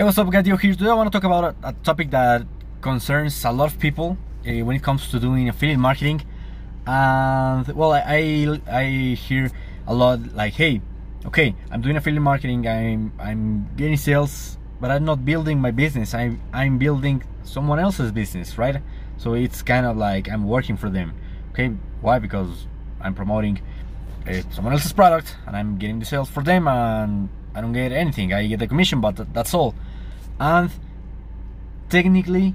Hey, what's up, guys? Diego here. Today I want to talk about a, a topic that concerns a lot of people uh, when it comes to doing affiliate marketing. And well, I, I I hear a lot like, hey, okay, I'm doing affiliate marketing. I'm I'm getting sales, but I'm not building my business. I'm I'm building someone else's business, right? So it's kind of like I'm working for them. Okay, why? Because I'm promoting uh, someone else's product and I'm getting the sales for them and I don't get anything. I get the commission, but that's all. And technically,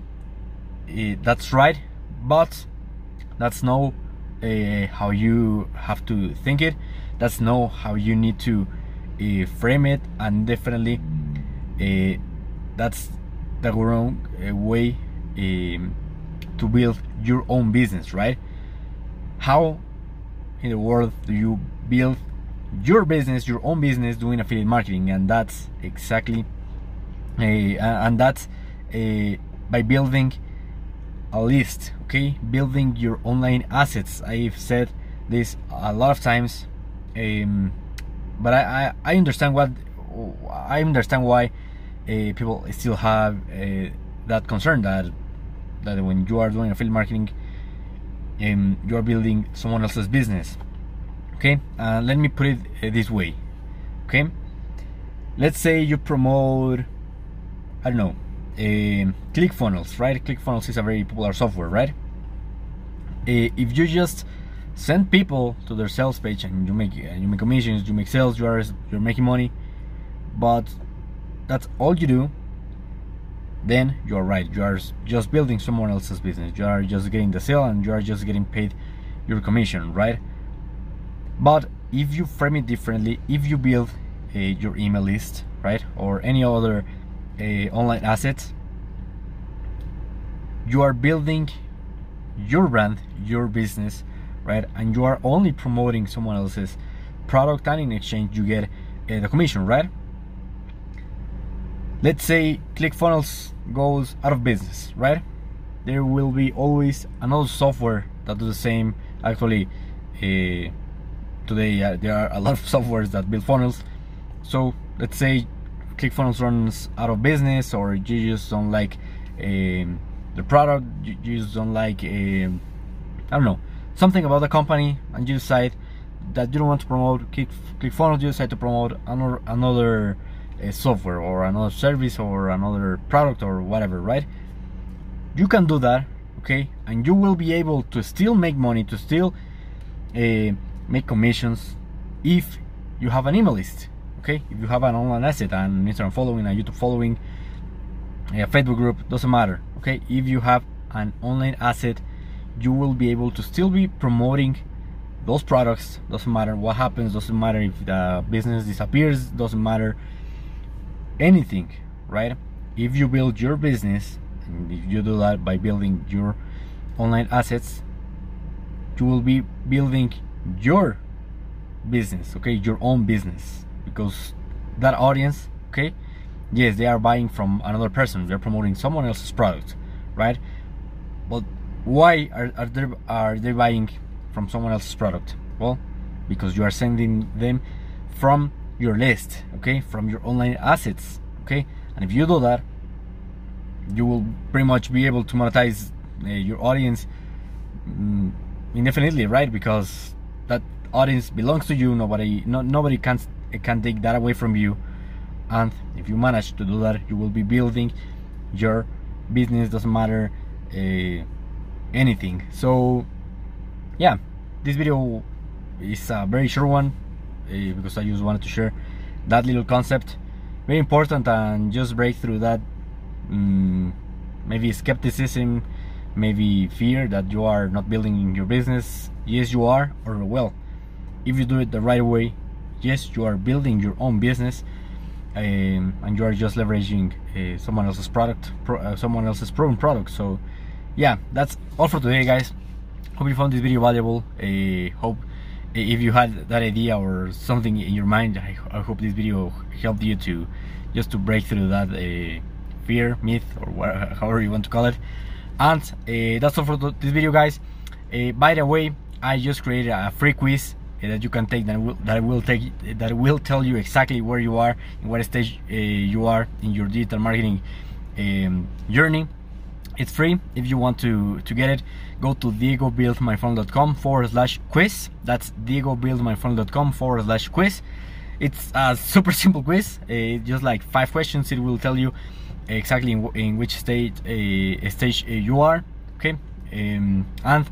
that's right, but that's no uh, how you have to think it. That's no how you need to uh, frame it, and definitely uh, that's the wrong way to build your own business, right? How in the world do you build your business, your own business, doing affiliate marketing, and that's exactly, and that's by building a list. Okay, building your online assets. I've said this a lot of times, um, but I, I, I understand what I understand why uh, people still have uh, that concern that that when you are doing affiliate marketing, um, you are building someone else's business okay uh, let me put it uh, this way okay let's say you promote I don't know. Uh, ClickFunnels right? ClickFunnels is a very popular software right? Uh, if you just send people to their sales page and you make uh, you make commissions you make sales you are you're making money but that's all you do then you're right. You are just building someone else's business. You are just getting the sale and you are just getting paid your commission right? But if you frame it differently if you build your email list right or any other uh, online assets you are building your brand your business right? And you are only promoting someone else's product and in exchange you get uh, the commission right? Let's say ClickFunnels goes out of business right? There will be always another software that do the same. Actually uh, today uh, there are a lot of softwares that build funnels. So let's say ClickFunnels runs out of business or you just don't like um, the product you just don't like um, I don't know something about the company and you decide that you don't want to promote Click, ClickFunnels you decide to promote another another uh, software or another service or another product or whatever right? You can do that okay? And you will be able to still make money to still uh, make commissions if you have an email list okay if you have an online asset and instagram following and youtube following a facebook group doesn't matter okay? If you have an online asset you will be able to still be promoting those products doesn't matter what happens doesn't matter if the business disappears doesn't matter anything right? If you build your business and if you do that by building your online assets you will be building your business okay? Your own business because that audience okay yes they are buying from another person. They're promoting someone else's product right? But why are, are they are they buying from someone else's product? Well because you are sending them from your list okay from your online assets okay? And if you do that you will pretty much be able to monetize uh, your audience mm, indefinitely right? Because that audience belongs to you. Nobody no, nobody can can take that away from you. And if you manage to do that you will be building your business doesn't matter uh, anything. So yeah this video is a very short one uh, because I just wanted to share that little concept. Very important and just break through that um, maybe skepticism maybe fear that you are not building your business. Yes you are or well if you do it the right way yes you are building your own business um, and you are just leveraging uh, someone else's product pro, uh, someone else's proven product. So yeah that's all for today guys. Hope you found this video valuable. Uh, hope if you had that idea or something in your mind I, I hope this video helped you to just to break through that uh, fear myth or whatever, however you want to call it. And uh, that's all for this video guys. Uh, by the way I just created a free quiz uh, that you can take that will that will take that will tell you exactly where you are in what stage uh, you are in your digital marketing um, journey. It's free if you want to to get it. Go to diegobuildmyfunnel.com forward slash quiz. That's diegobuildmyfunnel.com forward slash quiz. It's a super simple quiz. Uh, just like five questions. It will tell you exactly in, in which state uh, stage uh, you are. Okay? Um, and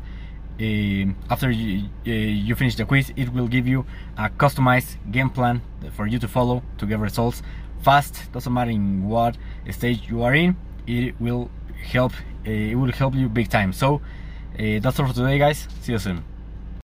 after you, uh, you finish the quiz it will give you a customized game plan for you to follow to get results fast. Doesn't matter in what stage you are in it will help uh, it will help you big time. So uh, that's all for today guys. See you soon